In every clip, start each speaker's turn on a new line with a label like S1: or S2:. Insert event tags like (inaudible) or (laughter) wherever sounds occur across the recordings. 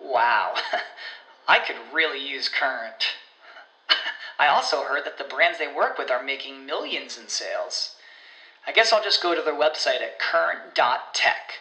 S1: Wow, (laughs) I could really use Current. (laughs) I also heard that the brands they work with are making millions in sales. I guess I'll just go to their website at current.tech.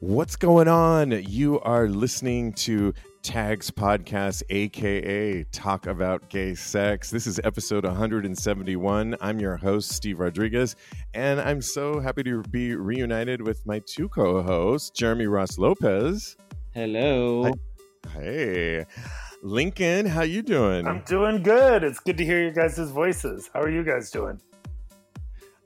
S2: What's going on? You are listening to Tags Podcast, aka Talk About Gay Sex. This is episode 171. I'm your host, Steve Rodriguez, and I'm so happy to be reunited with my two co hosts, Jeremy Ross Lopez.
S3: Hello.
S2: Hey. Lincoln, how you doing?
S4: I'm doing good. It's good to hear your guys' voices. How are you guys doing?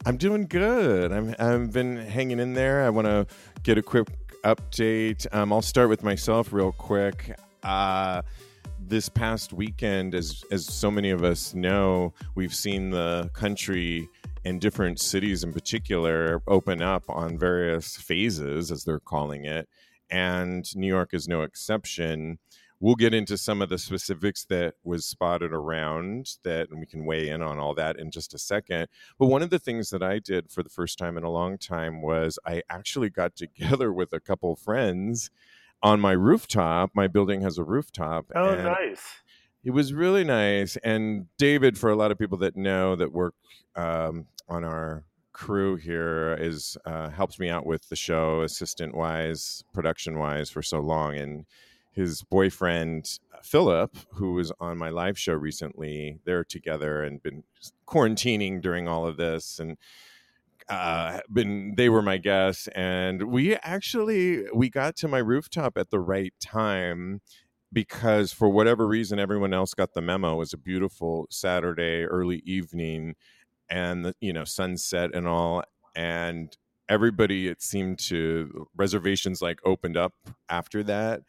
S2: I'm doing good. I'm I've been hanging in there. I want to get a quick update. Um, I'll start with myself real quick. Uh, this past weekend, as as so many of us know, we've seen the country and different cities in particular open up on various phases, as they're calling it, and New York is no exception. We'll get into some of the specifics that was spotted around that, and we can weigh in on all that in just a second. But one of the things that I did for the first time in a long time was I actually got (laughs) together with a couple friends on my rooftop. My building has a rooftop.
S4: Oh, nice.
S2: It was really nice. And David, for a lot of people that know that work um, on our crew here, is uh, helps me out with the show, assistant wise, production wise, for so long. And his boyfriend Philip, who was on my live show recently, they're together and been quarantining during all of this, and uh, been they were my guests, and we actually we got to my rooftop at the right time because for whatever reason everyone else got the memo. It was a beautiful Saturday early evening, and the, you know sunset and all, and everybody it seemed to reservations like opened up after that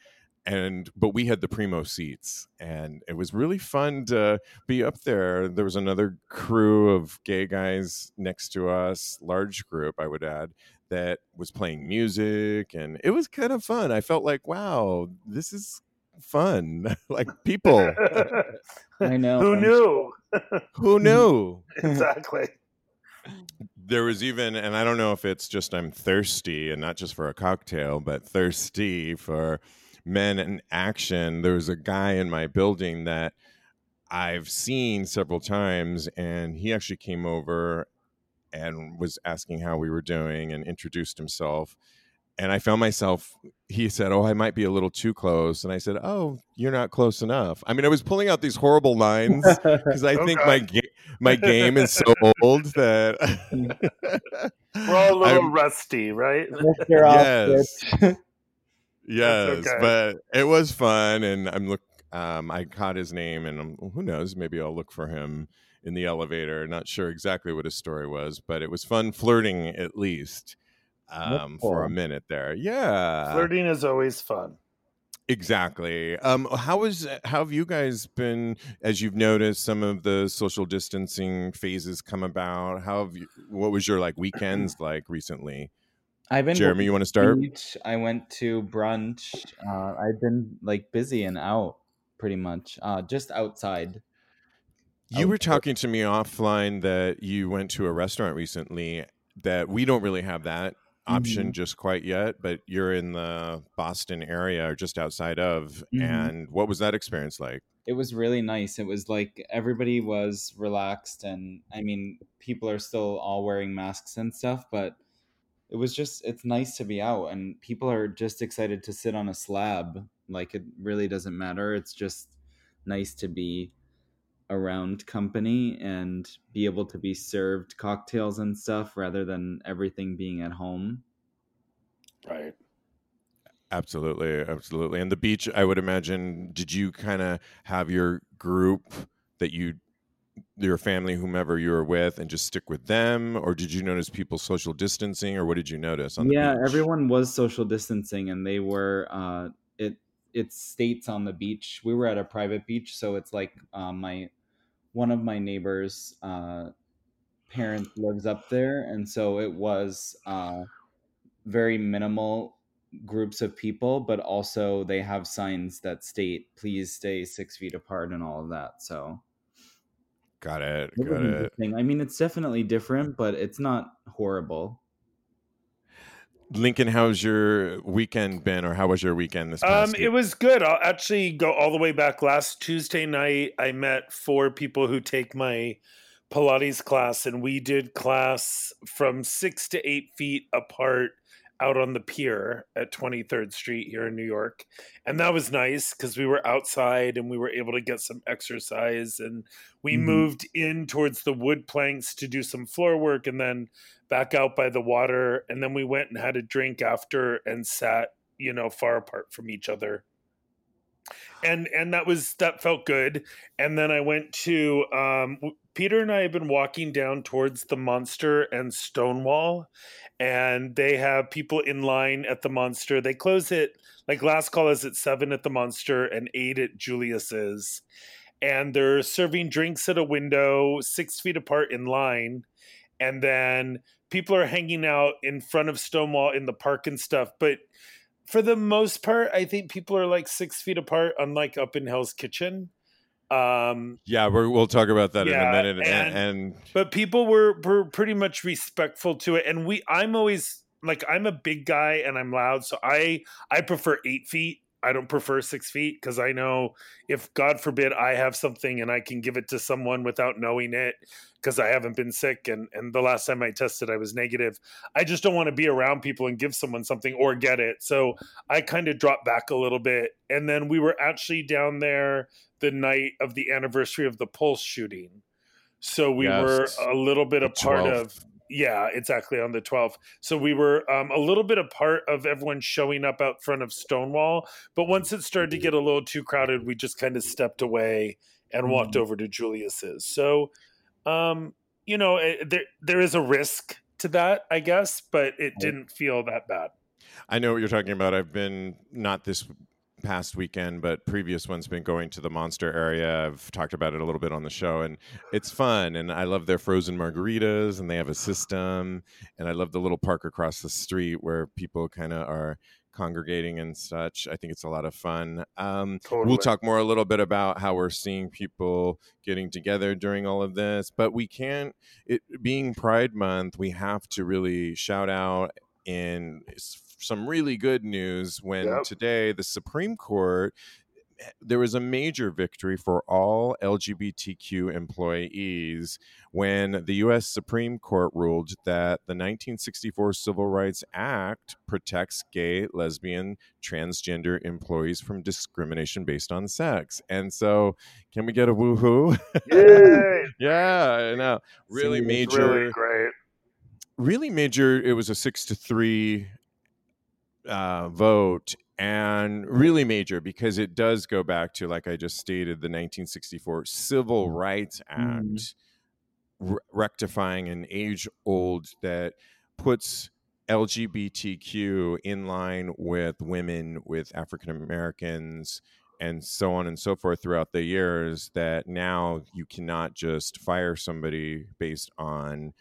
S2: and but we had the primo seats and it was really fun to be up there there was another crew of gay guys next to us large group i would add that was playing music and it was kind of fun i felt like wow this is fun (laughs) like people (laughs)
S3: I know.
S4: Who
S3: I'm
S4: knew? (laughs)
S2: who knew
S4: exactly.
S2: there was even and i don't know if it's just i'm thirsty and not just for a cocktail but thirsty for men in action there was a guy in my building that i've seen several times and he actually came over and was asking how we were doing and introduced himself and i found myself he said oh i might be a little too close and i said oh you're not close enough i mean i was pulling out these horrible lines (laughs) because i
S4: Oh,
S2: think
S4: God.
S2: my ga- my game is so old that (laughs)
S4: We're all a (laughs) little
S2: I'm-
S4: rusty, right?
S2: Yes. Yes,
S4: okay.
S2: but it was fun, and I'm look. Um, I caught his name, and I'm, who knows? Maybe I'll look for him in the elevator. Not sure exactly what his story was, but it was fun flirting at least um, for a minute there. Yeah,
S4: Flirting is always fun.
S2: Exactly. Um, how is how have you guys been as you've noticed some of the social distancing phases come about? How have you? What was your like (clears throat) weekends like recently?
S3: I've been
S2: Jeremy, you want to start?
S3: beach. I went to brunch. Uh, I've been like busy and out pretty much. Uh, just outside.
S2: You were talking to me offline that you went to a restaurant recently that we don't really have that option just quite yet, but you're in the Boston area or just outside of.
S3: Mhm.
S2: And what was that experience like?
S3: it was really nice. It was like everybody was relaxed, and I mean, people are still all wearing masks and stuff, but it was just it's nice to be out, and people are just excited to sit on a slab. Like it really doesn't matter. It's just nice to be around company and be able to be served cocktails and stuff rather than everything being at home.
S4: Right.
S2: Absolutely, absolutely. And the beach, I would imagine, did you kind of have your group that you, your family, whomever you were with, and just stick with them, or did you notice people social distancing, or what did you notice
S3: yeah,
S2: beach?
S3: everyone was social distancing, and they were. Uh, it it states on the beach. We were at a private beach, so it's like um, my one of my neighbors' uh, parents lives up there, and so it was uh, very minimal groups of people, but also they have signs that state please stay six feet apart and all of that. So
S2: Got it,
S3: it
S2: got it.
S3: I mean, it's definitely different, but it's not horrible.
S2: Lincoln, how's your weekend been, or how was your weekend this past
S4: Um,
S2: week?
S4: it was good. I'll actually go all the way back last Tuesday night. I met four people who take my Pilates class, and we did class from six to eight feet apart out on the pier at 23rd Street here in New York. And that was nice because we were outside and we were able to get some exercise. And we
S3: Mhm.
S4: moved in towards the wood planks to do some floor work and then back out by the water. And then we went and had a drink after and sat, you know, far apart from each other. And and that was that felt good. And then I went to um Peter and I have been walking down towards the monster and Stonewall and they have people in line at the monster. They close it like last call is at seven at the monster and eight at Julius's. And they're serving drinks at a window six feet apart in line. And then people are hanging out in front of Stonewall in the park and stuff. But for the most part, I think people are like six feet apart, unlike up in Hell's Kitchen. Um,
S2: yeah, we're, we'll talk about that in a minute. And,
S4: and-
S2: and
S4: but people were were pretty much respectful to it and we i'm always like i'm a big guy and i'm loud so i i prefer eight feet i don't prefer six feet because i know if god forbid i have something and i can give it to someone without knowing it because i haven't been sick and and the last time i tested i was negative i just don't want to be around people and give someone something or get it. So i kind of dropped back a little bit. And then we were actually down there the night of the anniversary of the pulse shooting. So we were a little bit
S2: The
S4: a part
S2: 12th.
S4: of yeah exactly on the 12th so we were um, a little bit a part of everyone showing up out front of stonewall but once it started to get a little too crowded we just kind of stepped away and walked
S3: Mhm.
S4: over to julius's. So um you know eh, there there is a risk to that i guess but it didn't feel that bad.
S2: I know what you're talking about. I've been not this past weekend, but previous ones been going to the Monster area. I've talked about it a little bit on the show, and it's fun. And I love their frozen margaritas, and they have a system. And I love the little park across the street where people kind of are congregating and such. I think it's a lot of fun. Um,
S4: totally
S2: We'll talk more a little bit about how we're seeing people getting together during all of this, but we can't. It being Pride Month, we have to really shout out in s- some really good news when
S4: Yep.
S2: today the Supreme Court eh, there was a major victory for all LGBTQ employees when the US Supreme Court ruled that the 1964 Civil Rights Act protects gay, lesbian, transgender employees from discrimination based on sex. And so, can we get a woohoo?
S4: Yay! (laughs)
S2: yeah, I know. Really
S3: Seems
S2: major
S4: really great
S2: really major it was a six to three uh, vote and really major because it does go back to like i just stated the 1964 civil rights act
S3: Mhm.
S2: re- rectifying an age old that puts lgbtq in line with women with african americans and so on and so forth throughout the years that now you cannot just fire somebody based on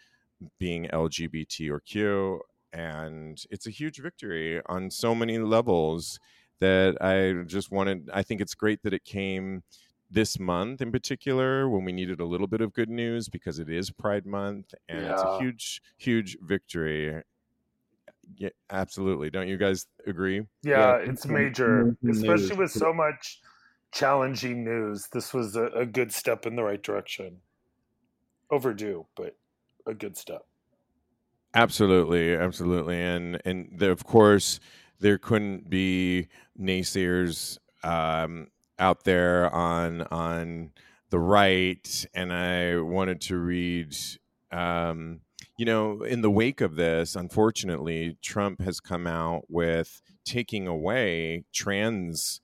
S2: being LGBT or Q. And it's a huge victory on so many levels that I just wanted. I think it's great that it came this month in particular when we needed a little bit of good news because it is Pride Month and it's a huge, huge victory. Yeah, absolutely. Don't you guys agree?
S4: yeah,
S3: Yeah,
S4: it's
S3: it's
S4: major especially with so much challenging news. This was a, a good step in the right direction. Overdue, but a good step.
S2: Absolutely, absolutely, and and the, of course there couldn't be naysayers um, out there on on the right, and I wanted to read. Um, you know, in the wake of this, unfortunately, Trump has come out with taking away trans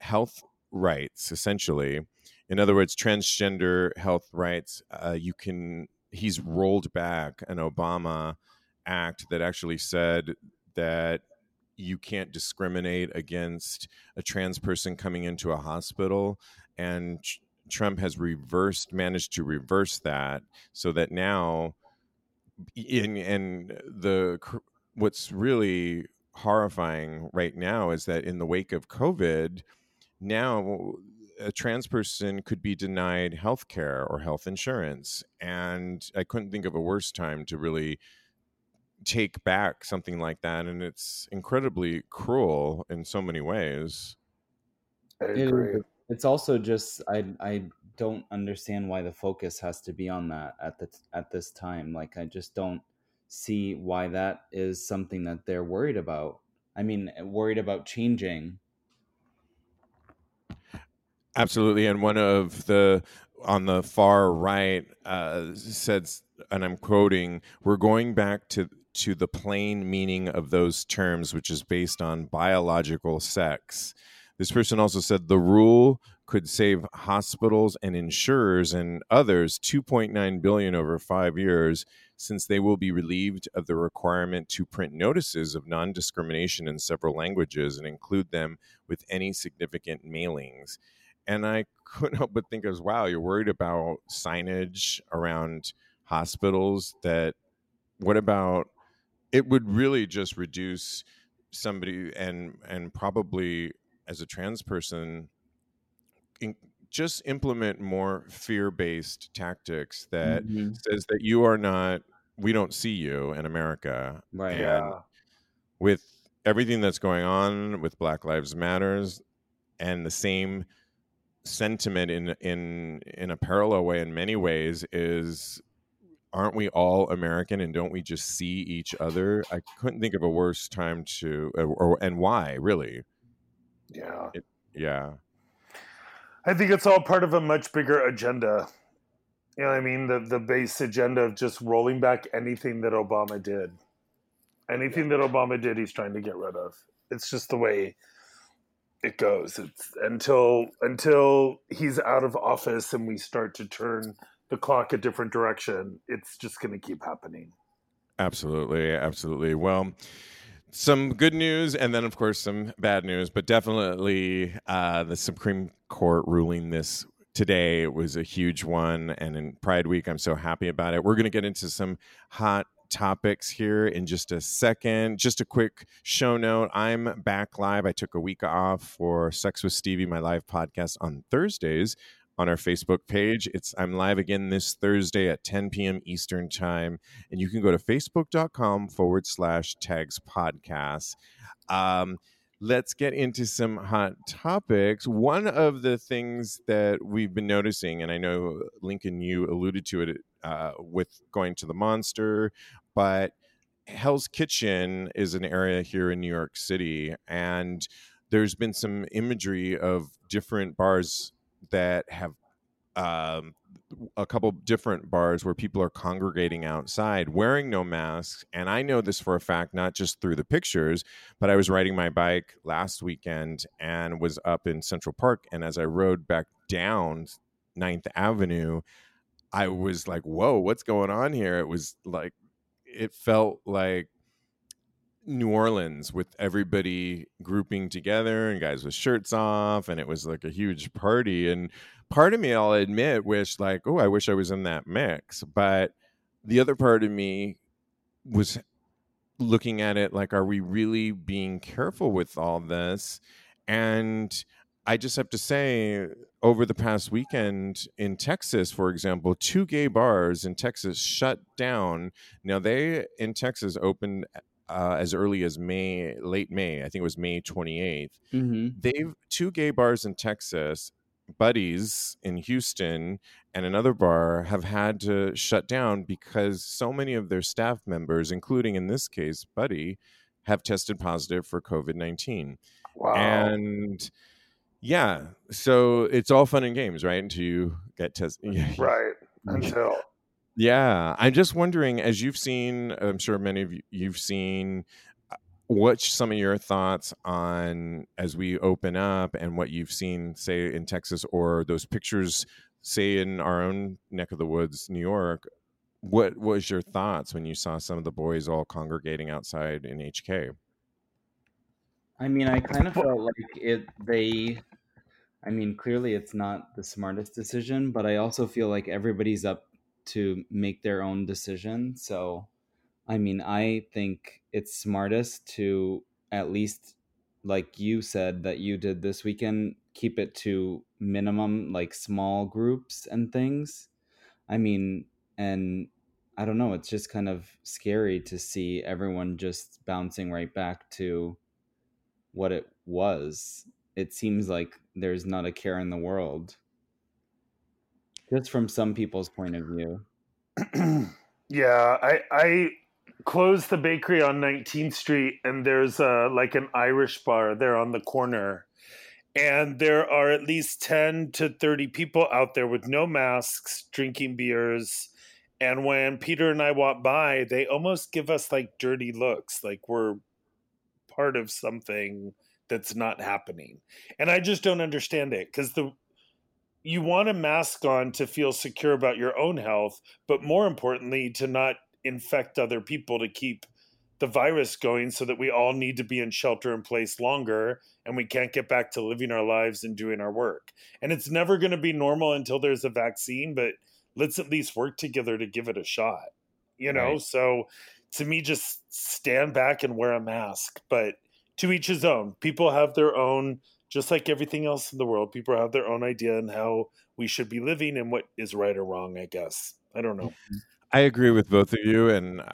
S2: health rights, essentially. In other words, transgender health rights. Uh, you can. He's rolled back an Obama act that actually said that you can't discriminate against a trans person coming into a hospital and Trump has reversed managed to reverse that so that now in and the what's really horrifying right now is that in the wake of covid now a trans person could be denied health care or health insurance and i couldn't think of a worse time to really take back something like that and it's incredibly cruel in so many ways
S4: I agree.
S3: It, it's also just I I don't understand why the focus has to be on that at the at this time. Like I just don't see why that is something that they're worried about. I mean, worried about changing.
S2: Absolutely, and one of the on the far right uh, said, and I'm quoting: "We're going back to to the plain meaning of those terms, which is based on biological sex. This person also said the rule could save hospitals and insurers and others 2.9 billion over 5 years since they will be relieved of the requirement to print notices of non-discrimination in several languages and include them with any significant mailings. And I couldn't help but think as wow, you're worried about signage around hospitals that what about it would really just reduce somebody and and probably as a trans person in, just implement more fear-based tactics that mm-hmm. says that you are not we don't see you in america
S3: right
S2: and
S4: Yeah.
S2: with everything that's going on with black lives matters and the same sentiment in in in a parallel way in many ways is aren't we all American and don't we just see each other? I couldn't think of a worse time to, or, and why really?
S4: Yeah.
S2: It, yeah.
S4: I think it's all part of a much bigger agenda. You know what I mean? The the base agenda of just rolling back anything that Obama did. Anything that Obama did, he's trying to get rid of. It's just the way it goes. It's until until he's out of office and we start to turn the clock a different direction, it's just going to keep happening.
S2: Absolutely, absolutely. Well, some good news, and then of course some bad news, but definitely uh, the Supreme Court ruling this today was a huge one, and in Pride Week, I'm so happy about it. We're going to get into some hot topics here in just a second. Just a quick show note I'm back live. I took a week off for Sex with Stevie, my live podcast on Thursdays on our Facebook page. It's I'm live again this Thursday at 10 p.m. Eastern time, and you can go to facebook.com forward slash tags podcast. Um, let's get into some hot topics. One of the things that we've been noticing, and I know Lincoln, you alluded to it uh, with going to the monster, but Hell's Kitchen is an area here in New York City, and there's been some imagery of different bars that have um, a couple different bars where people are congregating outside wearing no masks. And I know this for a fact, not just through the pictures, but I was riding my bike last weekend and was up in Central Park. And as I rode back down Ninth Avenue, I was like, whoa, what's going on here? It was like, it felt like New Orleans with everybody grouping together and guys with shirts off, and it was like a huge party. And part of me, I'll admit, wished like, oh, I wish I was in that mix. But the other part of me was looking at it like, are we really being careful with all this? And I just have to say, over the past weekend in Texas, for example, two gay bars in Texas shut down. Now, they in Texas opened uh, as early as May, late May. I think it was May 28th.
S3: Mm-hmm.
S2: They've two gay bars in Texas, Buddies in Houston, and another bar have had to shut down because so many of their staff members, including in this case Buddy, have tested positive for COVID 19.
S4: Wow.
S2: And yeah, so it's all fun and games, right? Until you get tested. (laughs)
S4: right. Until.
S2: Yeah, I'm just wondering, as you've seen, I'm sure many of you, you've seen, uh, what's some of your thoughts on as we open up and what you've seen, say, in Texas or those pictures, say, in our own neck of the woods, New York? What was your thoughts when you saw some of the boys all congregating outside in HK?
S3: I mean, I kind of felt like it. They, I mean, clearly it's not the smartest decision, but I also feel like everybody's up to make their own decision. So, I mean, I think it's smartest to at least, like you said that you did this weekend, keep it to minimum, like small groups and things. I mean, and I don't know, it's just kind of scary to see everyone just bouncing right back to what it was. It seems like there's not a care in the world. Just from some people's point of view.
S4: yeah, I I closed the bakery on 19th Street and there's uh like an Irish bar there on the corner. And there are at least 10 to 30 people out there with no masks drinking beers. And when Peter and I walk by, they almost give us like dirty looks, like we're part of something that's not happening. And I just don't understand it because the you want a mask on to feel secure about your own health, but more importantly, to not infect other people to keep the virus going so that we all need to be in shelter in place longer and we can't get back to living our lives and doing our work. And it's never going to be normal until there's a vaccine, but let's at least work together to give it a shot. You know, right. so to me just stand back and wear a mask, but to each his own. People have their own just like everything else in the world, people have their own idea on how we should be living and what is right or wrong, I guess. I don't know.
S2: Mm-hmm. I agree with both of you. And uh,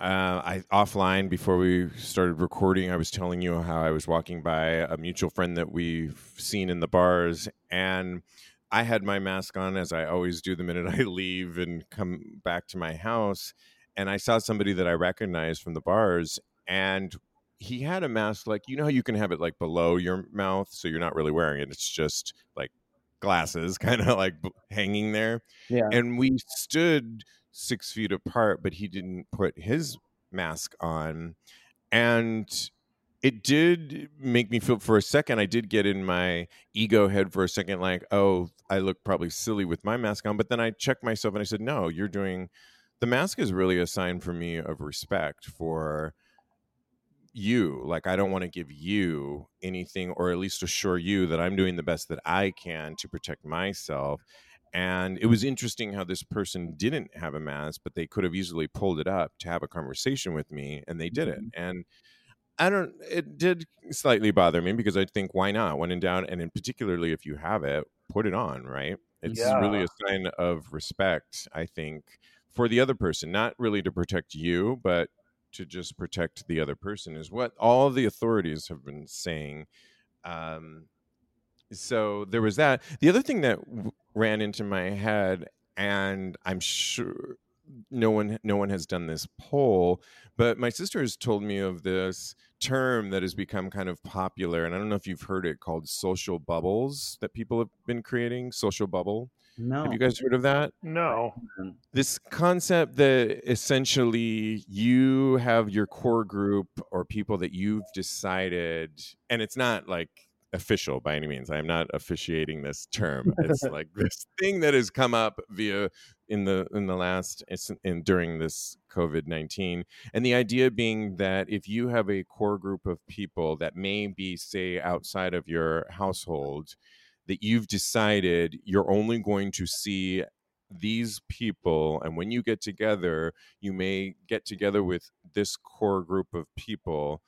S2: I offline before we started recording, I was telling you how I was walking by a mutual friend that we've seen in the bars, and I had my mask on as I always do the minute (laughs) I leave and come back to my house. And I saw somebody that I recognized from the bars, and he had a mask like you know how you can have it like below your mouth, so you're not really wearing it. It's just like glasses, (laughs) kind of like hanging there.
S3: Yeah.
S2: And we stood six feet apart, but he didn't put his mask on. And it did make me feel for a second, I did get in my ego head for a second, like, oh, I look probably silly with my mask on. But then I checked myself and I said, no, you're doing the mask is really a sign for me of respect for you like i don't want to give you anything or at least assure you that i'm doing the best that i can to protect myself and it was interesting how this person didn't have a mask but they could have easily pulled it up to have a conversation with me and they did it mm-hmm. and i don't it did slightly bother me because i think why not when in doubt and in particularly if you have it put it on right it's yeah. really a sign of respect i think for the other person not really to protect you but to just protect the other person is what all the authorities have been saying um, so there was that. The other thing that w- ran into my head and i'm sure no one no one has done this poll but my sister has told me of this term that has become kind of popular and i don't know if you've heard it called social bubbles that people have been creating social bubble
S3: no.
S2: Have you guys heard of that?
S4: No. Mm.
S2: This concept that essentially you have your core group or people that you've decided, and it's not like official by any means. I am not officiating this term. It's (laughs) like this thing that has come up via in the in the last in during this COVID nineteen, and the idea being that if you have a core group of people that may be say outside of your household that you've decided you're only going to see these people and when you get together you may get together with this core group of people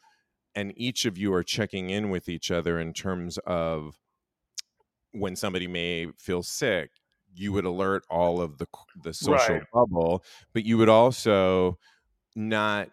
S2: and each of you are checking in with each other in terms of when somebody may feel sick you would alert all of the the social
S4: Right.
S2: bubble but you would also not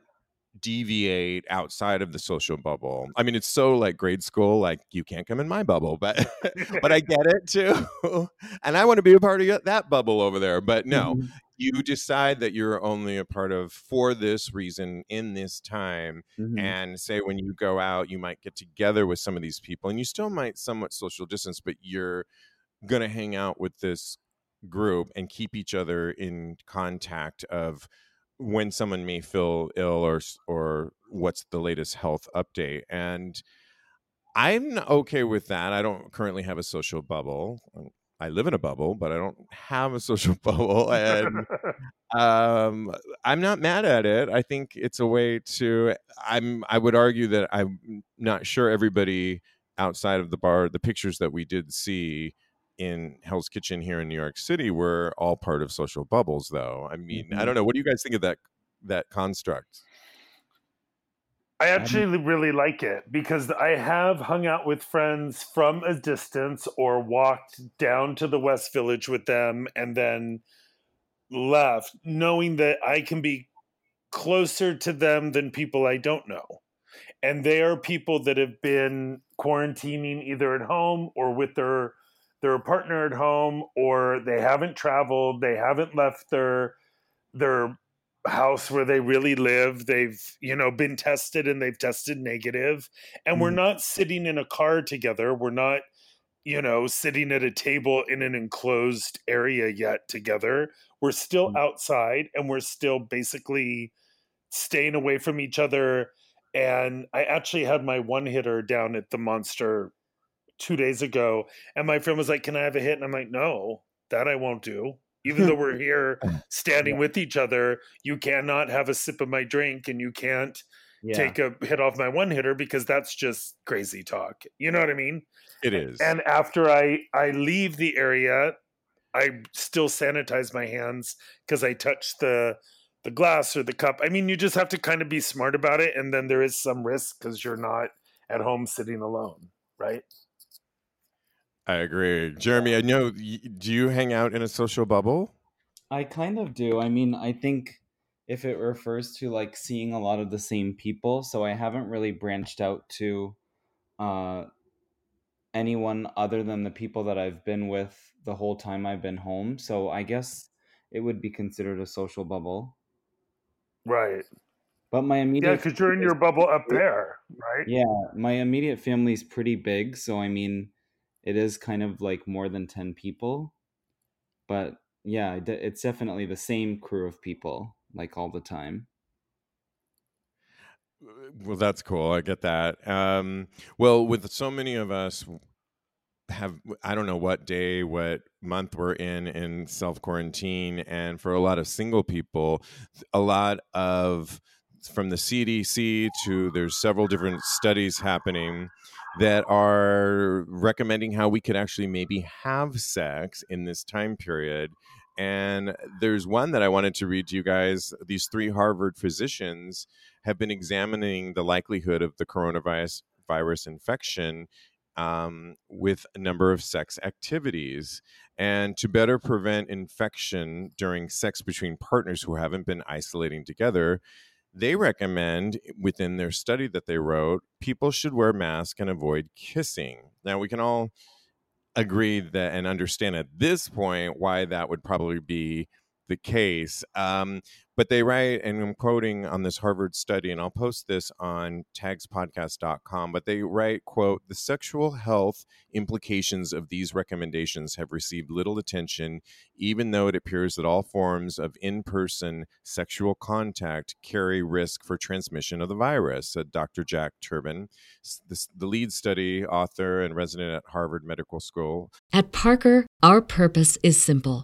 S2: deviate outside of the social bubble. I mean, it's so like grade school, like you can't come in my bubble, but (laughs) but I (laughs) get it too, (laughs) and I want to be a part of that bubble over there. But no, mm-hmm. you decide that you're only a part of for this reason in this time, mm-hmm. and say when you go out, you might get together with some of these people, and you still might somewhat social distance, but you're gonna hang out with this group and keep each other in contact of when someone may feel ill or or what's the latest health update and i'm okay with that i don't currently have a social bubble um, i live in a bubble but i don't have a social (laughs) bubble and um, i'm not mad at it i think it's a way to i'm i would argue that i'm not sure everybody outside of the bar the pictures that we did see in Hell's Kitchen here in New York City were all part of social bubbles, though. I mean, mm-hmm. I don't know. What do you guys think of that that construct?
S4: I actually really like it because I have hung out with friends from a distance or walked down to the West Village with them and then left, knowing that I can be closer to them than people I don't know. And they are people that have been quarantining either at home or with their their partner at home or they haven't traveled they haven't left their their house where they really live. They've you know been tested and they've tested negative. And mm. we're not sitting in a car together. We're not you know sitting at a table in an enclosed area yet together. We're still mm. outside and we're still basically staying away from each other. And i actually had my one hitter down at the monster two days ago, and my friend was like, "Can I have a hit?" And I'm like, "No, that I won't do." Even though we're here (laughs) standing yeah. with each other, you cannot have a sip of my drink, and you can't yeah. take a hit off my one hitter because that's just crazy talk. You know what I mean?
S2: It is.
S4: And after I I leave the area, I still sanitize my hands because I touch the the glass or the cup. I mean, you just have to kind of be smart about it, and then there is some risk because you're not at home sitting alone, right?
S2: I agree. Jeremy, I know, do you hang out in a social bubble?
S3: I kind of do. I mean, I think if it refers to like seeing a lot of the same people, so I haven't really branched out to uh, anyone other than the people that I've been with the whole time I've been home. So I guess it would be considered a social bubble.
S4: Right.
S3: But my immediate
S4: Yeah, because you're in your bubble up there, right?
S3: Yeah, my immediate family's pretty big, so I mean it is kind of like more than 10 people but yeah it's definitely the same crew of people like all the time.
S2: Well that's cool i get that um, well with so many of us have i don't know what day what month we're in in self quarantine and for a lot of single people a lot of from the cdc to there's several different studies happening that are recommending how we could actually maybe have sex in this time period. And there's one that I wanted to read to you guys. These three Harvard physicians have been examining the likelihood of the coronavirus virus infection um, with a number of sex activities. And to better prevent infection during sex between partners who haven't been isolating together, they recommend within their study that they wrote people should wear masks and avoid kissing. Now we can all agree that and understand at this point why that would probably be the case. Um, but they write, and I'm quoting on this Harvard study, and I'll post this on tagspodcast.com, but they write, quote, the sexual health implications of these recommendations have received little attention, even though it appears that all forms of in-person sexual contact carry risk for transmission of the virus, said Dr. Jack Turban, the lead study author and resident at Harvard Medical School.
S5: At Parker, our purpose is simple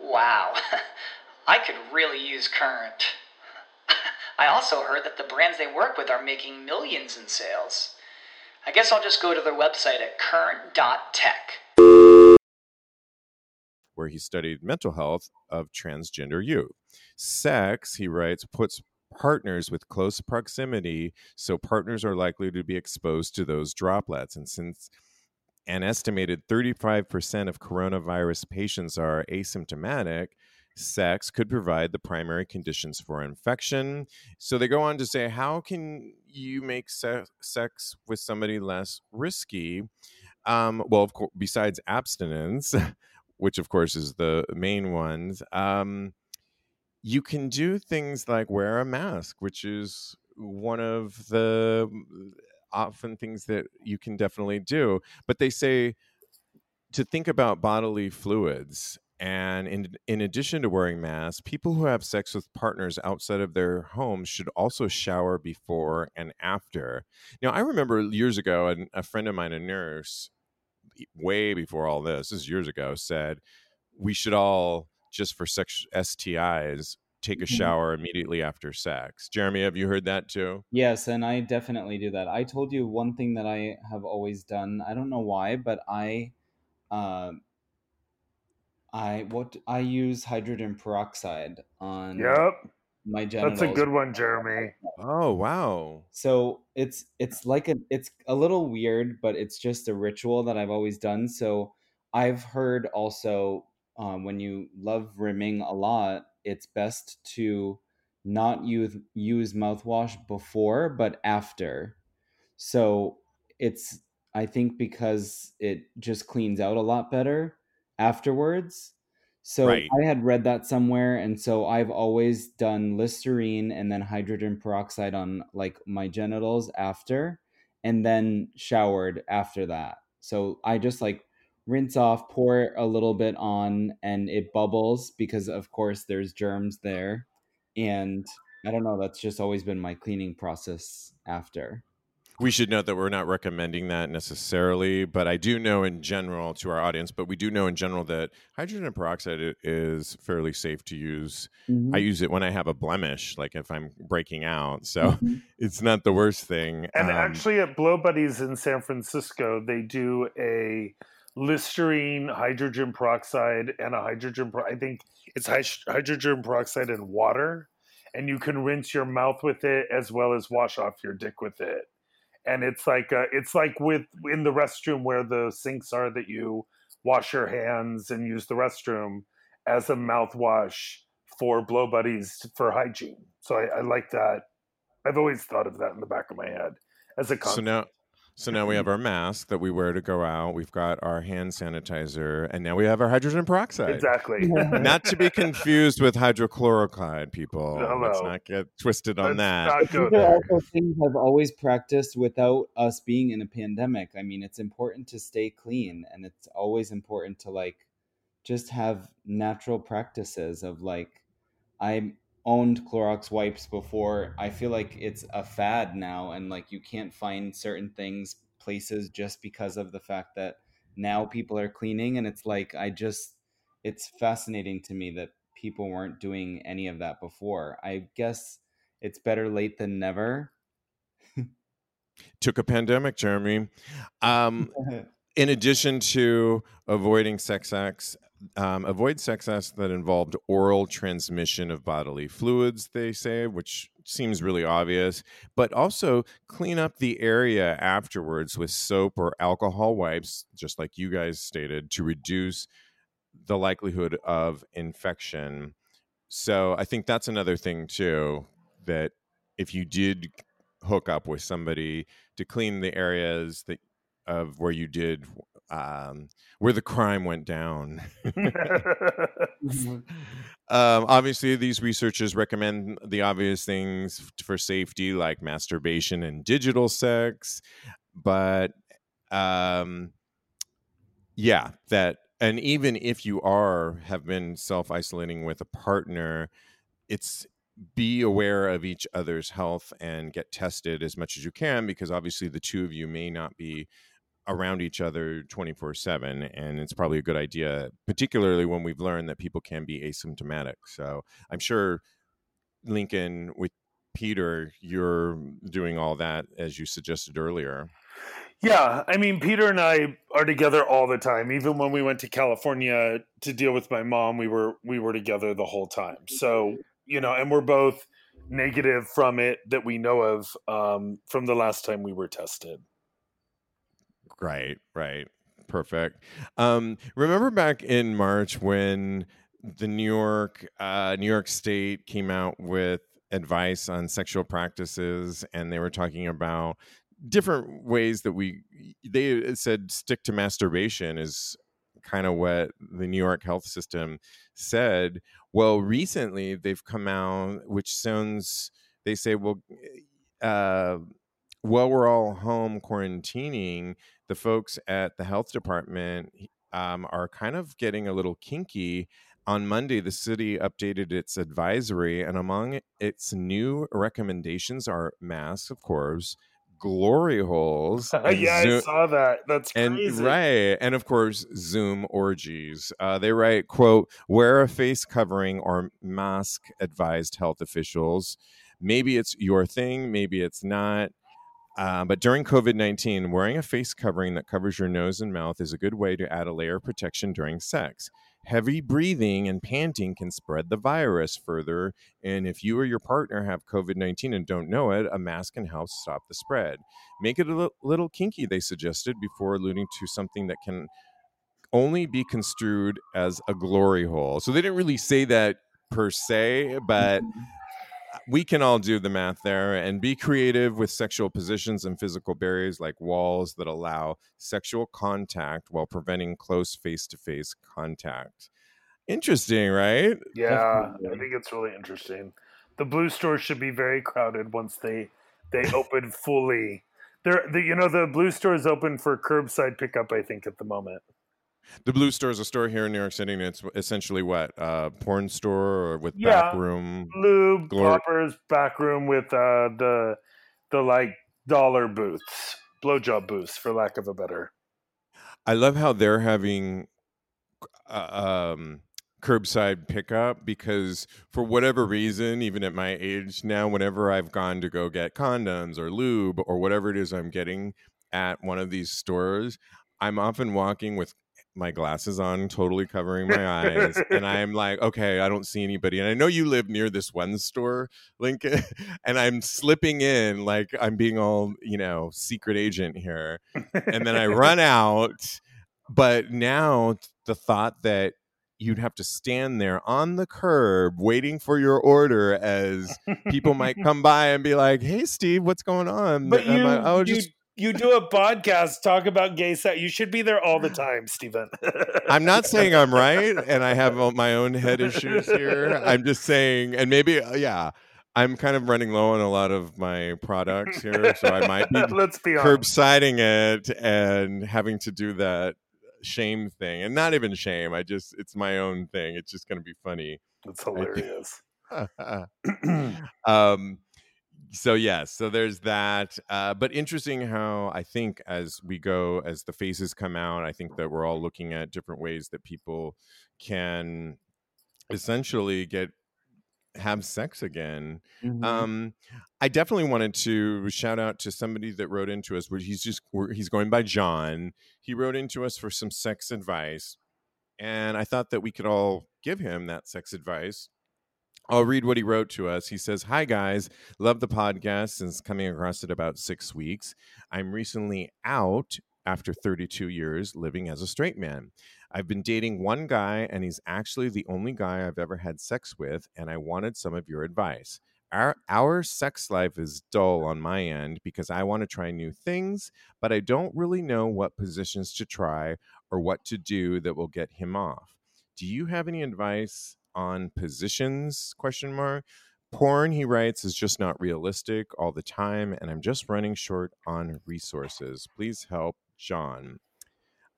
S1: Wow. (laughs) I could really use Current. (laughs) I also heard that the brands they work with are making millions in sales. I guess I'll just go to their website at current.tech.
S2: Where he studied mental health of transgender youth. Sex, he writes, puts partners with close proximity, so partners are likely to be exposed to those droplets. And since an estimated 35% of coronavirus patients are asymptomatic, sex could provide the primary conditions for infection. So they go on to say, how can you make se- sex with somebody less risky? Um, well, of course, besides abstinence, (laughs) which of course is the main ones, um, you can do things like wear a mask, which is one of the often things that you can definitely do. But they say to think about bodily fluids and in, in addition to wearing masks, people who have sex with partners outside of their homes should also shower before and after. Now, I remember years ago, a, a friend of mine, a nurse, way before all this, this is years ago, said we should all, just for sex STIs, take a
S3: Mhm.
S2: shower immediately after sex. Jeremy, have you heard that too?
S3: Yes, and I definitely do that. I told you one thing that I have always done. I don't know why, but I, uh, I what I use hydrogen peroxide on
S4: Yep.
S3: my genitals.
S4: That's a good one, Jeremy.
S2: Oh, wow.
S3: So it's it's like a it's a little weird, but it's just a ritual that I've always done. So I've heard also um, when you love rimming a lot, it's best to not use use mouthwash before, but after. So it's I think because it just cleans out a lot better afterwards. So
S2: Right.
S3: I had read that somewhere, and so I've always done Listerine and then hydrogen peroxide on like my genitals after, and then showered after that. So I just like rinse off, pour a little bit on, and it bubbles because of course there's germs there. And I don't know, that's just always been my cleaning process after.
S2: We should note that we're not recommending that necessarily, but I do know in general to our audience, but we do know in general that hydrogen peroxide is fairly safe to use.
S3: Mhm.
S2: I use it when I have a blemish, like if I'm breaking out. So
S3: Mhm. (laughs)
S2: it's not the worst thing.
S4: And
S2: Um,
S4: actually, at Blow Buddies in San Francisco, they do a Listerine, hydrogen peroxide, and a hydrogen. Per- I think it's hy- hydrogen peroxide and water, and you can rinse your mouth with it as well as wash off your dick with it. And it's like uh it's like with in the restroom where the sinks are that you wash your hands and use the restroom as a mouthwash for Blow Buddies for hygiene. So I, I like that. I've always thought of that in the back of my head as a
S2: so now, so now we have our mask that we wear to go out. We've got our hand sanitizer, and now we have our hydrogen peroxide.
S4: Exactly. (laughs)
S2: Not to be confused with hydrochloroquine, people. Let's not get twisted on
S4: Let's
S2: that.
S4: not
S3: These are also things I've always practiced without us being in a pandemic. I mean, it's important to stay clean and it's always important to like just have natural practices of like I owned Clorox wipes before. I feel like it's a fad now and like you can't find certain things places just because of the fact that now people are cleaning and it's like I just it's fascinating to me that people weren't doing any of that before. I guess it's better late than never. (laughs)
S2: Took a pandemic, Jeremy. Um, (laughs) in addition to avoiding sex acts, um, avoid sex acts that involved oral transmission of bodily fluids, they say, which seems really obvious, but also clean up the area afterwards with soap or alcohol wipes, just like you guys stated, to reduce the likelihood of infection. So I think that's another thing, too, that if you did hook up with somebody to clean the areas that of where you did um, where the crime went down. (laughs) um, obviously, these researchers recommend the obvious things for safety, like masturbation and digital sex, but um, yeah, that and even if you are have been self isolating with a partner, it's be aware of each other's health and get tested as much as you can because obviously the two of you may not be around each other 24 7 and it's probably a good idea particularly when we've learned that people can be asymptomatic. So i'm sure lincoln with peter you're doing all that as you suggested earlier.
S4: Yeah i mean peter and i are together all the time. Even when we went to california to deal with my mom we were we were together the whole time. So you know and we're both negative from it that we know of um, from the last time we were tested
S2: Right, right. Perfect. Um, remember back in March when the New York, uh, New York State came out with advice on sexual practices, and they were talking about different ways that we. They said stick to masturbation is kind of what the New York health system said. Well, recently they've come out, which sounds. They say, well, uh, while we're all home quarantining, the folks at the health department um, are kind of getting a little kinky. On Monday, the city updated its advisory, and among its new recommendations are masks, of course, glory holes. (laughs)
S4: yeah, Zoom, I saw that. That's
S2: and
S4: crazy.
S2: right, and of course, Zoom orgies. Uh, they write, "quote Wear a face covering or mask," advised health officials. Maybe it's your thing, maybe it's not. Uh, but during COVID 19, wearing a face covering that covers your nose and mouth is a good way to add a layer of protection during sex. Heavy breathing and panting can spread the virus further. And if you or your partner have COVID 19 and don't know it, a mask can help stop the spread. Make it a little kinky, they suggested, before alluding to something that can only be construed as a glory hole. So they didn't really say that per se, but. We can all do the math there and be creative with sexual positions and physical barriers like walls that allow sexual contact while preventing close face to face contact. Interesting, right?
S4: Yeah, I think it's really interesting. The blue store should be very crowded once they they (laughs) open fully. They're the, you know the blue store is open for curbside pickup. I think at the moment.
S2: The Blue Store is a store here in New York City, and it's essentially what a porn store or with
S4: yeah,
S2: back room,
S4: lube, glory- poppers, back room with uh, the the like dollar booths, blowjob booths, for lack of a better.
S2: I love how they're having uh, um, curbside pickup because for whatever reason, even at my age now, whenever I've gone to go get condoms or lube or whatever it is I'm getting at one of these stores, I'm often walking with my glasses on, totally covering my eyes, and (laughs) I'm like, okay, I don't see anybody. And I know you live near this one store, Lincoln, (laughs) and I'm slipping in like I'm being all, you know, secret agent here. And then I (laughs) run out. But now the thought that you'd have to stand there on the curb waiting for your order as people might come by and be like, "Hey, Steve, what's going on?"
S4: But you, like, oh, just you do a podcast talk about gay sex. You should be there all the time, Stephen. (laughs)
S2: I'm not saying I'm right, and I have my own head issues here. I'm just saying, and maybe, uh, yeah, I'm kind of running low on a lot of my products here, so I might be,
S4: Let's be
S2: curbsiding it and having to do that shame thing, and not even shame. I just, it's my own thing. It's just going to be funny.
S4: It's hilarious. (laughs)
S2: um so yes so there's that uh, but interesting how i think as we go as the faces come out i think that we're all looking at different ways that people can essentially get have sex again mm-hmm. um i definitely wanted to shout out to somebody that wrote into us where he's just where he's going by john he wrote into us for some sex advice and i thought that we could all give him that sex advice I'll read what he wrote to us. He says, Hi, guys. Love the podcast since coming across it about six weeks. I'm recently out after 32 years living as a straight man. I've been dating one guy, and he's actually the only guy I've ever had sex with, and I wanted some of your advice. our our sex life is dull on my end because I want to try new things, but I don't really know what positions to try or what to do that will get him off. Do you have any advice on positions? Question mark. Porn, he writes, is just not realistic all the time, and I'm just running short on resources. Please help, John.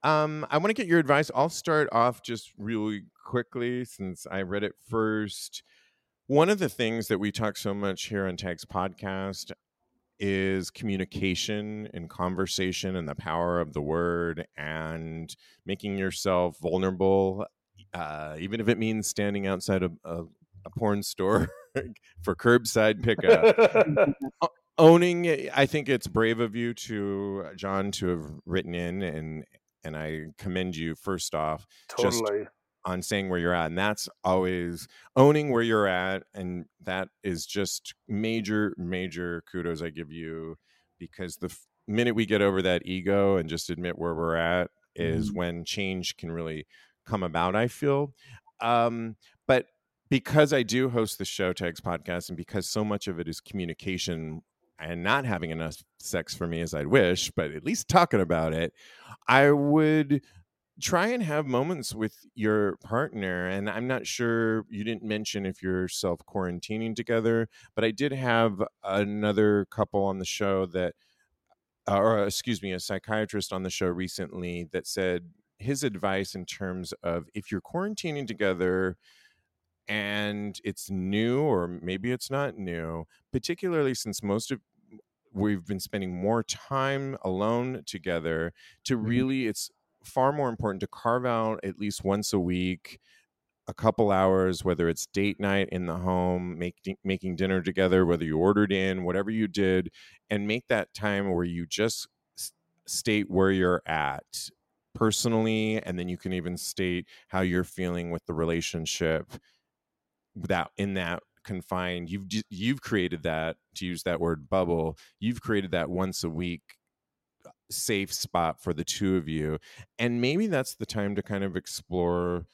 S2: Um, I want to get your advice. I'll start off just really quickly since I read it first. One of the things that we talk so much here on Tags Podcast is communication and conversation and the power of the word and making yourself vulnerable, uh, even if it means standing outside a, a, a porn store (laughs) for curbside pickup. (laughs) Owning, I think it's brave of you to John to have written in and and I commend you first off.
S4: Totally.
S2: Just on saying where you're at and that's always owning where you're at and that is just major major kudos i give you because the f- minute we get over that ego and just admit where we're at is
S3: Mm-hmm.
S2: when change can really come about i feel um, but because i do host the show tags podcast and because so much of it is communication and not having enough sex for me as i'd wish but at least talking about it i would try and have moments with your partner and i'm not sure you didn't mention if you're self quarantining together but i did have another couple on the show that uh, or excuse me a psychiatrist on the show recently that said his advice in terms of if you're quarantining together and it's new or maybe it's not new particularly since most of we've been spending more time alone together to
S3: Mhm.
S2: really it's far more important to carve out at least once a week a couple hours whether it's date night in the home making making dinner together whether you ordered in whatever you did and make that time where you just state where you're at personally and then you can even state how you're feeling with the relationship that in that confined you've you've created that to use that word bubble you've created that once a week uh, safe spot for the two of you and maybe that's the time to kind of explore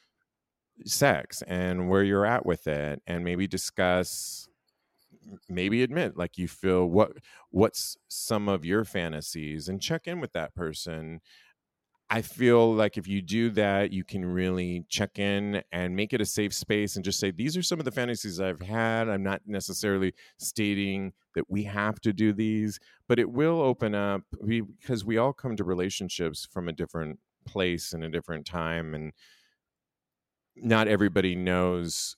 S2: sex and where you're at with it and maybe discuss maybe admit like you feel what what's some of your fantasies and check in with that person I feel like if you do that, you can really check in and make it a safe space and just say, these are some of the fantasies I've had. I'm not necessarily stating that we have to do these, but it will open up because we all come to relationships from a different place and a different time. And not everybody knows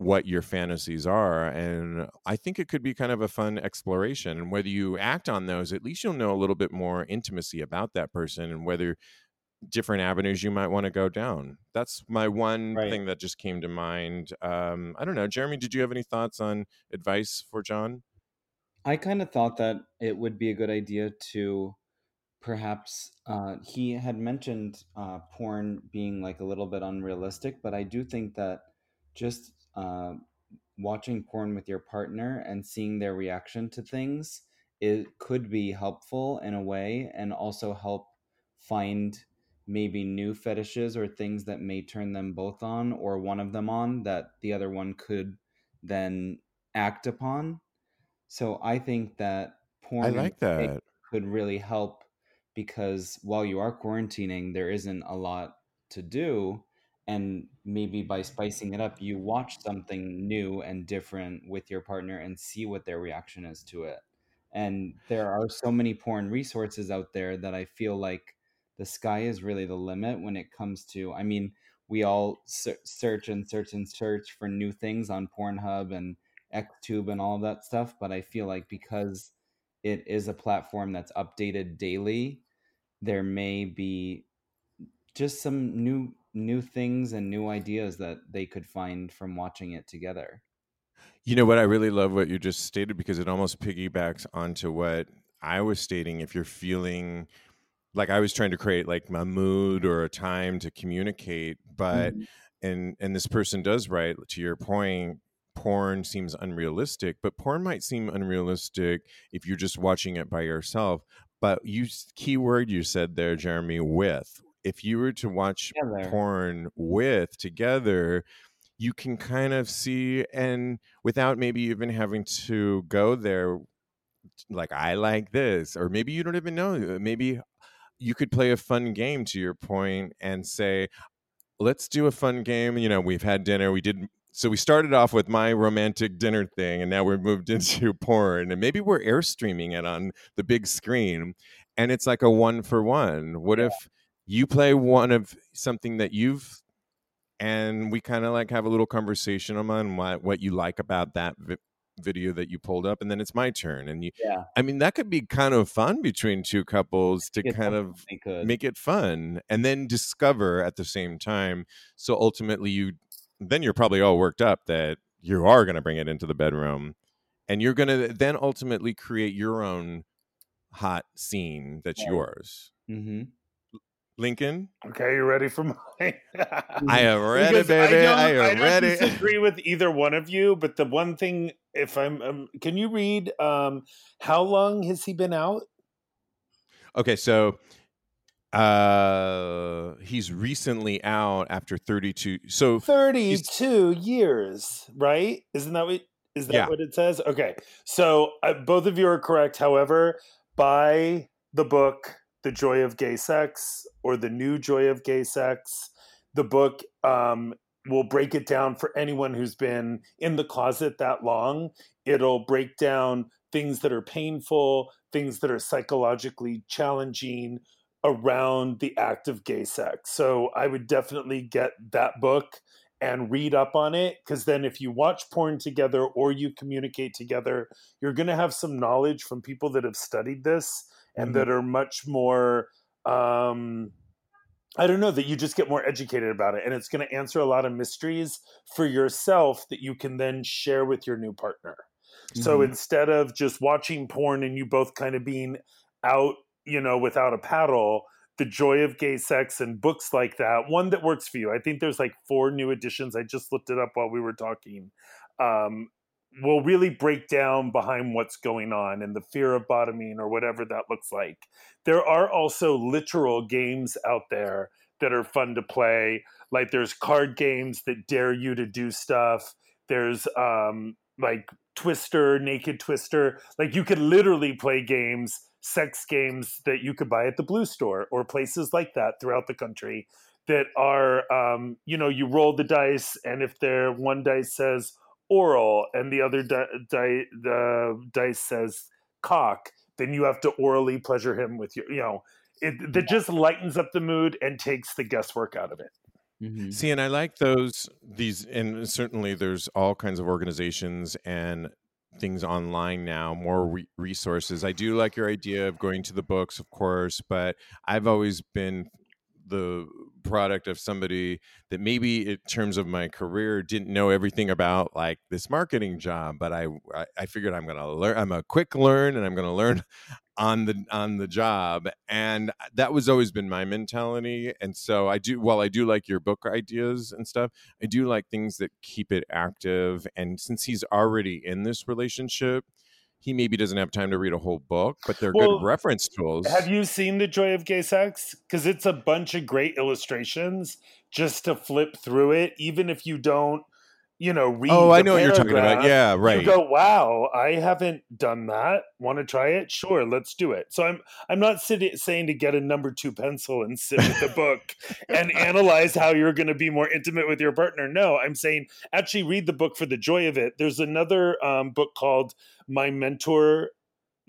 S2: what your fantasies are and i think it could be kind of a fun exploration and whether you act on those at least you'll know a little bit more intimacy about that person and whether different avenues you might want to go down that's my one
S3: Right.
S2: thing that just came to mind um, i don't know jeremy did you have any thoughts on advice for john
S3: I kind of thought that it would be a good idea to perhaps uh, he had mentioned uh, porn being like a little bit unrealistic, but I do think that just uh, watching porn with your partner and seeing their reaction to things it could be helpful in a way and also help find maybe new fetishes or things that may turn them both on or one of them on that the other one could then act upon so I think that porn
S2: i like
S3: that could really help because while you are quarantining, there isn't a lot to do. And maybe by mm-hmm. spicing it up, you watch something new and different with your partner and see what their reaction is to it. And there are so many porn resources out there that I feel like the sky is really the limit when it comes to. I mean, we all search and search and search for new things on Pornhub and XTube and all of that stuff. But I feel like because it is a platform that's updated daily, there may be just some new new things and new ideas that they could find from watching it together.
S2: You know what? I really love what you just stated because it almost piggybacks onto what I was stating. If you're feeling like I was trying to create like my mood or a time to communicate, but
S3: Mhm.
S2: and and this person does right to your point. Porn seems unrealistic, but porn might seem unrealistic if you're just watching it by yourself. But you key word you said there, Jeremy, with if you were to watch
S3: Together.
S2: porn with together, you can kind of see and without maybe even having to go there like i like this or maybe you don't even know uh, maybe you could play a fun game to your point and say let's do a fun game you know we've had dinner we did so we started off with my romantic dinner thing and now we're moved (laughs) into porn and maybe we're air streaming it on the big screen and it's like a one for one what yeah. if you play one of something that you've and we kind of like have a little conversation on what what you like about that vi- video that you pulled up and then it's my turn and you yeah i mean that could be kind of fun between two couples to kind of make it fun and then discover at the same time so ultimately you then you're probably all worked up that you are going to bring it into the bedroom and you're going to then ultimately create your own hot scene that's yeah. yours mm-hmm. Lincoln.
S4: Okay, you ready for (laughs) mine?
S2: I am ready, baby. I, I am I ready.
S4: Disagree with either one of you, but the one thing, if I'm, um, can you read? Um, how long has he been out?
S2: Okay, so uh he's recently out after 32 so
S4: 32 years right isn't that what is that yeah. what it says okay so uh, both of you are correct however by the book the Joy of Gay Sex or The New Joy of Gay Sex. The book um, will break it down for anyone who's been in the closet that long. It'll break down things that are painful, things that are psychologically challenging around the act of gay sex. So I would definitely get that book and read up on it because then if you watch porn together or you communicate together, you're going to have some knowledge from people that have studied this and mm-hmm. that are much more um I don't know that you just get more educated about it and it's going to answer a lot of mysteries for yourself that you can then share with your new partner. Mm-hmm. So instead of just watching porn and you both kind of being out, you know, without a paddle, the joy of gay sex and books like that, one that works for you. I think there's like four new editions. I just looked it up while we were talking. Um, will really break down behind what's going on and the fear of bottoming or whatever that looks like. There are also literal games out there that are fun to play. Like there's card games that dare you to do stuff. There's um like Twister, Naked Twister. Like you could literally play games, sex games that you could buy at the Blue Store or places like that throughout the country that are um, you know, you roll the dice and if there one dice says oral and the other di-, di- the dice says cock, then you have to orally pleasure him with your, you know, it that just lightens up the mood and takes the guesswork out of it.
S2: Mm-hmm. See, and I like those these, and certainly there's all kinds of organizations and things online now, more re- resources. I do like your idea of going to the books, of course, but I've always been the product of somebody that maybe in terms of my career didn't know everything about like this marketing job but i i figured i'm gonna learn i'm a quick learn and i'm gonna learn (laughs) on the on the job and that was always been my mentality and so i do while i do like your book ideas and stuff i do like things that keep it active and since he's already in this relationship he maybe doesn't have time to read a whole book, but they're well, good reference tools.
S4: Have you seen The Joy of Gay Sex? Because it's a bunch of great illustrations just to flip through it, even if you don't you know, read.
S2: Oh, I know what you're talking about. Yeah, right.
S4: You go, wow, I haven't done that. Want to try it? Sure, let's do it. So I'm I'm not sitting, saying to get a number two pencil and sit with the book (laughs) and analyze how you're going to be more intimate with your partner. No, I'm saying actually read the book for the joy of it. There's another um, book called My Mentor,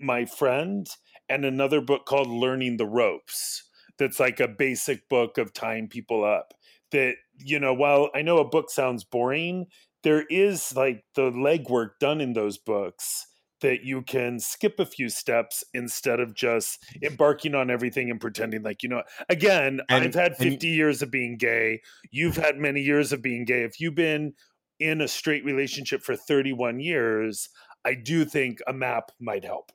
S4: My Friend, and another book called Learning the Ropes. That's like a basic book of tying people up that you know while i know a book sounds boring there is like the legwork done in those books that you can skip a few steps instead of just embarking on everything and pretending like you know again and, i've had 50 and, years of being gay. You've had many years of being gay. If you've been in a straight relationship for 31 years i do think a map might help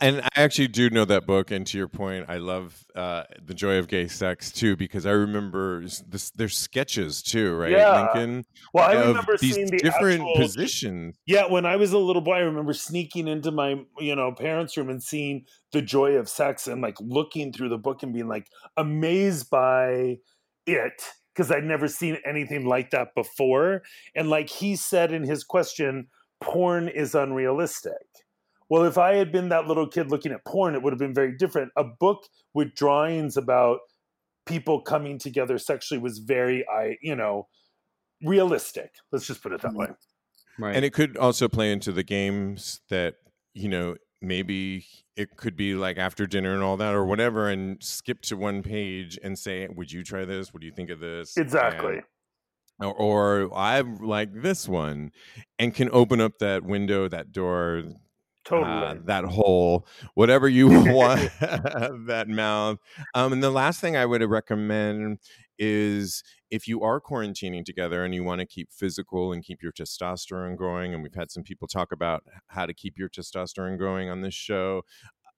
S2: and I actually do know that book. And to your point, I love uh, the joy of gay sex too because I remember this. There's sketches too, right,
S4: yeah.
S2: Lincoln?
S4: Well, I remember these seeing the
S2: different
S4: actual,
S2: positions.
S4: Yeah, when I was a little boy, I remember sneaking into my you know parents' room and seeing the joy of sex and like looking through the book and being like amazed by it because I'd never seen anything like that before. And like he said in his question, porn is unrealistic. Well, if I had been that little kid looking at porn, it would have been very different. A book with drawings about people coming together sexually was very, I, you know, realistic. Let's just put it that mm-hmm. way.
S3: Right.
S2: And it could also play into the games that, you know, maybe it could be like after dinner and all that or whatever and skip to one page and say, Would you try this? What do you think of this?
S4: Exactly.
S2: And, or, or I like this one and can open up that window, that door,
S4: Totally.
S2: uh, that hole, whatever you (laughs) want, that mouth. Um, and the last thing I would recommend is if you are quarantining together and you want to keep physical and keep your testosterone going, and we've had some people talk about how to keep your testosterone going on this show.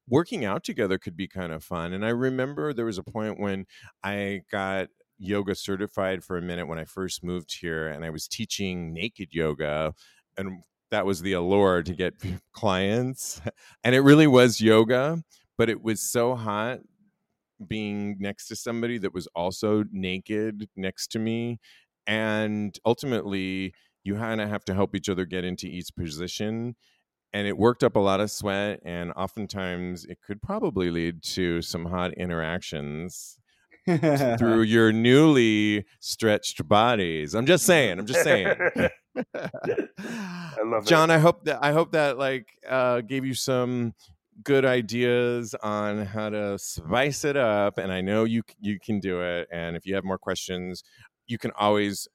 S2: Working out together could be kind of fun. And I remember there was a point when I got yoga certified for a minute when I first moved here, and I was teaching naked yoga. And that was the allure to get clients. And it really was yoga, but it was so hot being next to somebody that was also naked next to me. And ultimately, you kind of have to help each other get into each position. And it worked up a lot of sweat, and oftentimes it could probably lead to some hot interactions through (laughs) your newly stretched bodies. I'm just saying. I'm just saying. (laughs)
S4: I love it.
S2: John, I hope that I hope that like uh, gave you some good ideas on how to spice it up, and I know you you can do it. And if you have more questions, you can always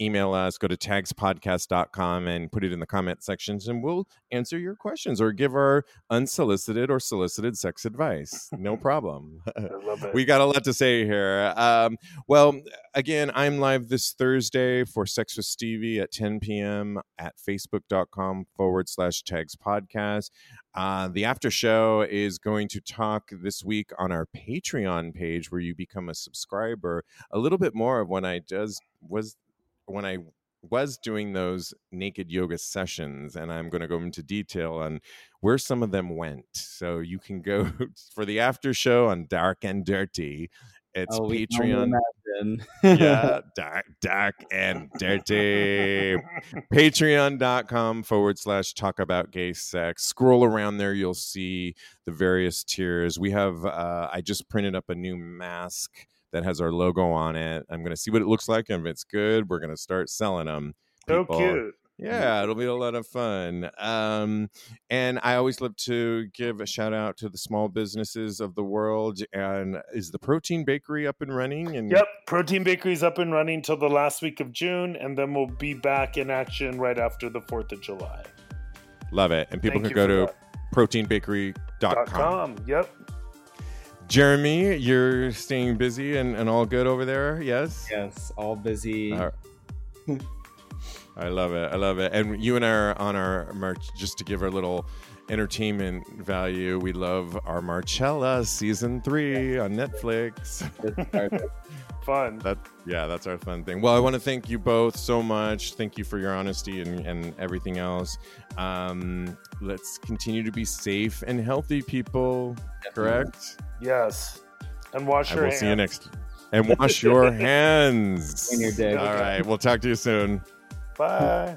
S2: email us go to tagspodcast.com and put it in the comment sections and we'll answer your questions or give our unsolicited or solicited sex advice no (laughs) problem
S4: I love (laughs) it.
S2: we got a lot to say here. Um, well, again, I'm live this Thursday for Sex with Stevie at 10 p.m. at facebook.com forward slash tags podcast. Uh, the after show is going to talk this week on our Patreon page where you become a subscriber a little bit more of when I does was when I was doing those naked yoga sessions and I'm going to go into detail on where some of them went. So you can go (laughs) for the after show on Dark and Dirty. It's
S3: Oh, we can only
S2: Patreon. yeah, (laughs) dark, dark and dirty. Patreon.com forward slash talk about gay sex. Scroll around there, you'll see the various tiers. We have, uh, I just printed up a new mask that has our logo on it. I'm going to see what it looks like. And if it's good, we're going to start selling them.
S4: so
S2: People-
S4: cute.
S2: yeah, it'll be a lot of fun. Um, and I always love to give a shout out to the small businesses of the world. And is the Protein Bakery up and running? And
S4: Yep, Protein Bakery's up and running till the last week of June, and then we'll be back in action right after the 4th of July.
S2: love it. And people
S4: Thank
S2: can go to
S4: that.
S2: proteinbakery.com.
S4: Com. Yep.
S2: Jeremy, you're staying busy and, and all good over there. Yes.
S3: yes, all busy.
S2: All right. (laughs) I love it. I love it. And you and I are on our merch just to give our little entertainment value. We love our Marcella season three on Netflix. (laughs)
S4: Fun.
S2: That yeah, that's our fun thing. Well, I want to thank you both so much. Thank you for your honesty and, and everything else. Um, let's continue to be safe and healthy, people. Correct.
S4: Yes. And wash
S2: I
S4: your
S2: will
S4: hands.
S2: see you next. And wash your (laughs) hands.
S3: Clean your dick.
S2: All right. We'll talk to you soon.
S4: Bye.